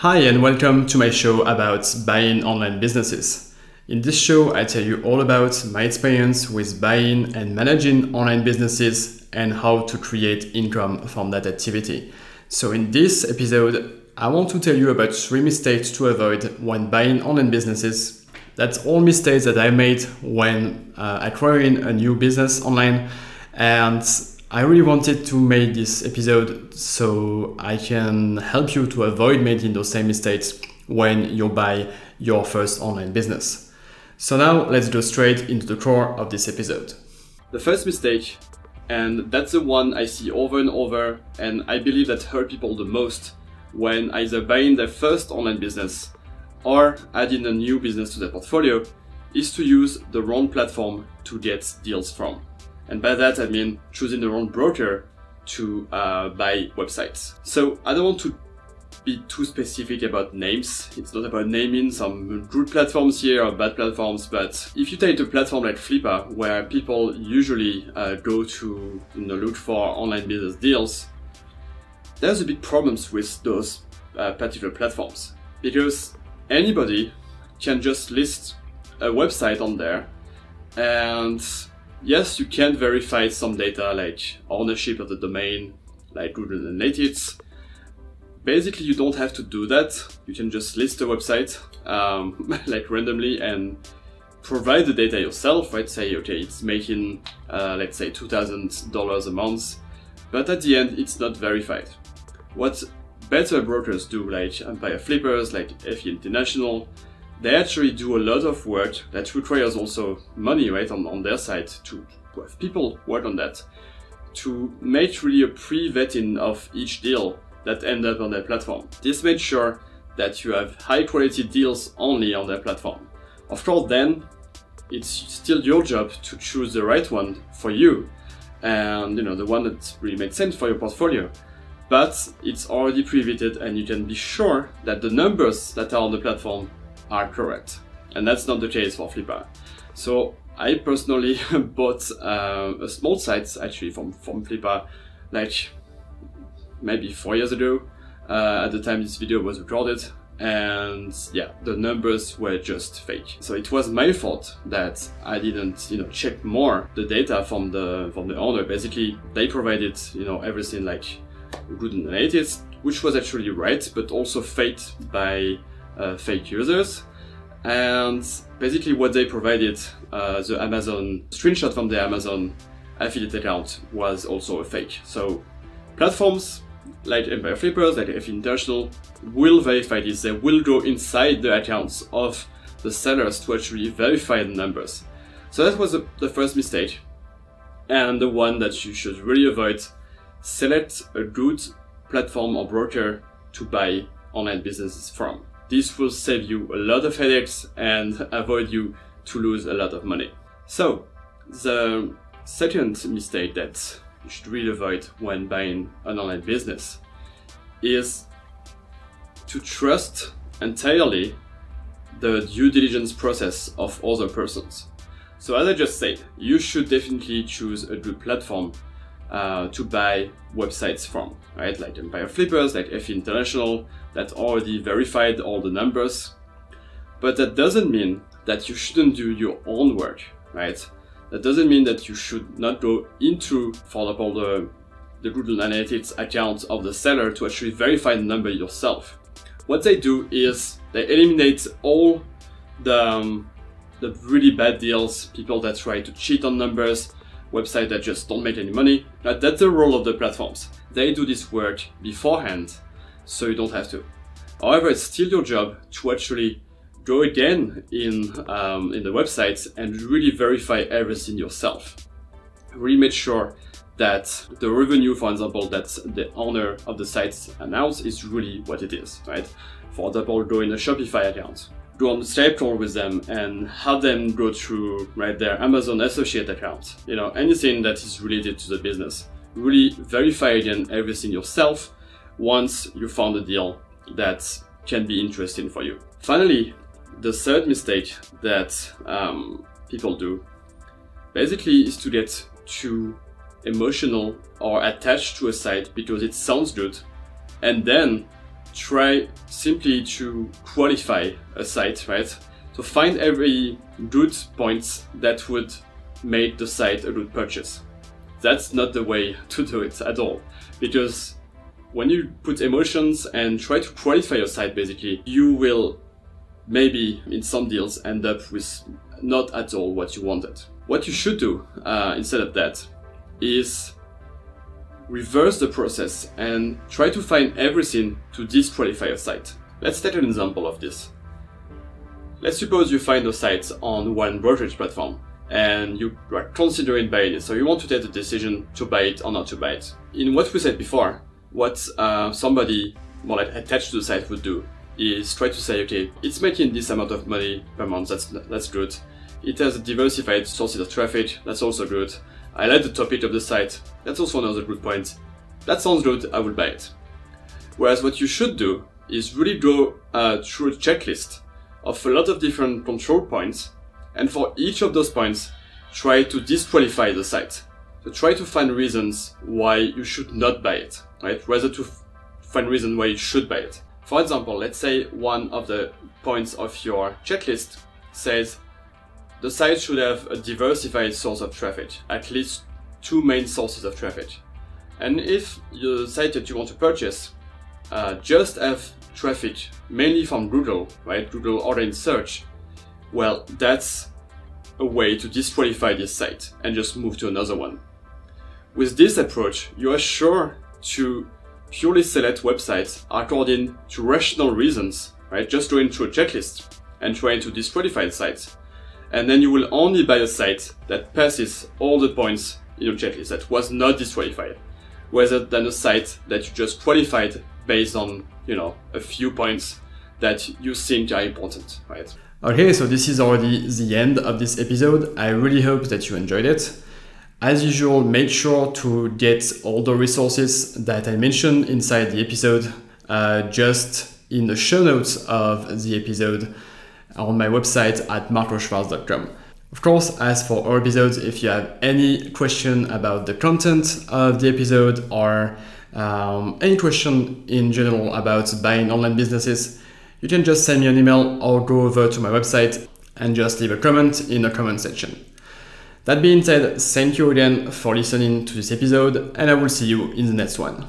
Hi, and welcome to my show about buying online businesses. In this show, I tell you all about my experience with buying and managing online businesses and how to create income from that activity. So, in this episode, I want to tell you about three mistakes to avoid when buying online businesses. That's all mistakes that I made when uh, acquiring a new business online, and I really wanted to make this episode so I can help you to avoid making those same mistakes when you buy your first online business. So now let's go straight into the core of this episode. The first mistake, and that's the one I see over and over, and I believe that hurt people the most when either buying their first online business or adding a new business to their portfolio, is to use the wrong platform to get deals from. And by that I mean choosing the wrong broker to uh, buy websites. So I don't want to be too specific about names. It's not about naming some good platforms here or bad platforms, but if you take a platform like Flippa, where people usually uh, go to you know, look for online business deals, there's a big problems with those uh, particular platforms because anybody can just list a website on there and yes, you can verify some data like ownership of the domain, like Google Analytics. Basically, you don't have to do that. You can just list a website um, like randomly and provide the data yourself, right? Say, okay, it's making, uh, let's say, $2,000 a month, but at the end, it's not verified. What better brokers do, like Empire Flippers, like FE International, they actually do a lot of work that requires also money, right, on, on their side to, to have people work on that to make really a pre-vetting of each deal that end up on their platform. This makes sure that you have high quality deals only on their platform. Of course, then it's still your job to choose the right one for you and you know the one that really makes sense for your portfolio. But it's already pre-vetted and you can be sure that the numbers that are on the platform are correct. And that's not the case for Flippa. So I personally bought uh, a small site actually from, from Flippa like maybe four years ago uh, at the time this video was recorded and yeah the numbers were just fake so it was my fault that i didn't you know check more the data from the from the owner basically they provided you know everything like Google Analytics which was actually right but also faked by uh, fake users. And basically, what they provided, uh, the Amazon screenshot from the Amazon affiliate account was also a fake. So, platforms like Empire Flippers, like FE International, will verify this. They will go inside the accounts of the sellers to actually verify the numbers. So, that was the first mistake, and the one that you should really avoid. Select a good platform or broker to buy online businesses from. This will save you a lot of headaches and avoid you to lose a lot of money. So, the second mistake that you should really avoid when buying an online business is to trust entirely the due diligence process of other persons. So, as I just said, you should definitely choose a good platform uh, to buy websites from, right? Like Empire Flippers, like FE International, that already verified all the numbers. But that doesn't mean that you shouldn't do your own work, right? That doesn't mean that you should not go into, for example, the, the Google Analytics account of the seller to actually verify the number yourself. What they do is they eliminate all the, um, the really bad deals, people that try to cheat on numbers, websites that just don't make any money. But that's the role of the platforms. They do this work beforehand, so you don't have to. However, it's still your job to actually go again in um, in the websites and really verify everything yourself. Really make sure that the revenue, for example, that the owner of the site announced is really what it is, right? For example, go in a Shopify account on Skype call with them and have them go through right their Amazon associate account. You know, anything that is related to the business. Really verify again everything yourself once you found a deal that can be interesting for you. Finally, the third mistake that um, people do basically is to get too emotional or attached to a site because it sounds good and then try simply to qualify a site, right? So find every good points that would make the site a good purchase. That's not the way to do it at all. Because when you put emotions and try to qualify your site, basically, you will maybe in some deals end up with not at all what you wanted. What you should do uh, instead of that is reverse the process and try to find everything to disqualify a site. Let's take an example of this. Let's suppose you find a site on one brokerage platform and you are considering buying it. So you want to take the decision to buy it or not to buy it. In what we said before, what uh, somebody more like attached to the site would do is try to say, okay, it's making this amount of money per month. That's that's good. It has diversified sources of traffic. That's also good. I like the topic of the site. That's also another good point. That sounds good. I will buy it. Whereas what you should do is really go uh, through a checklist of a lot of different control points, and for each of those points, try to disqualify the site. So try to find reasons why you should not buy it, right? Rather to find reasons why you should buy it. For example, let's say one of the points of your checklist says the site should have a diversified source of traffic, at least two main sources of traffic. And if the site that you want to purchase uh, just have traffic mainly from Google, right? Google organic search, well, that's a way to disqualify this site and just move to another one. With this approach, you are sure to purely select websites according to rational reasons, right? Just going through a checklist and trying to disqualify the sites and then you will only buy a site that passes all the points in your checklist that was not disqualified, rather than a site that you just qualified based on, you know, a few points that you think are important, right? Okay, so this is already the end of this episode. I really hope that you enjoyed it. As usual, make sure to get all the resources that I mentioned inside the episode uh, just in the show notes of the episode on my website at marcoschwarz.com. Of course, as for our episodes, if you have any question about the content of the episode or um, any question in general about buying online businesses, you can just send me an email or go over to my website and just leave a comment in the comment section. That being said, thank you again for listening to this episode, and I will see you in the next one.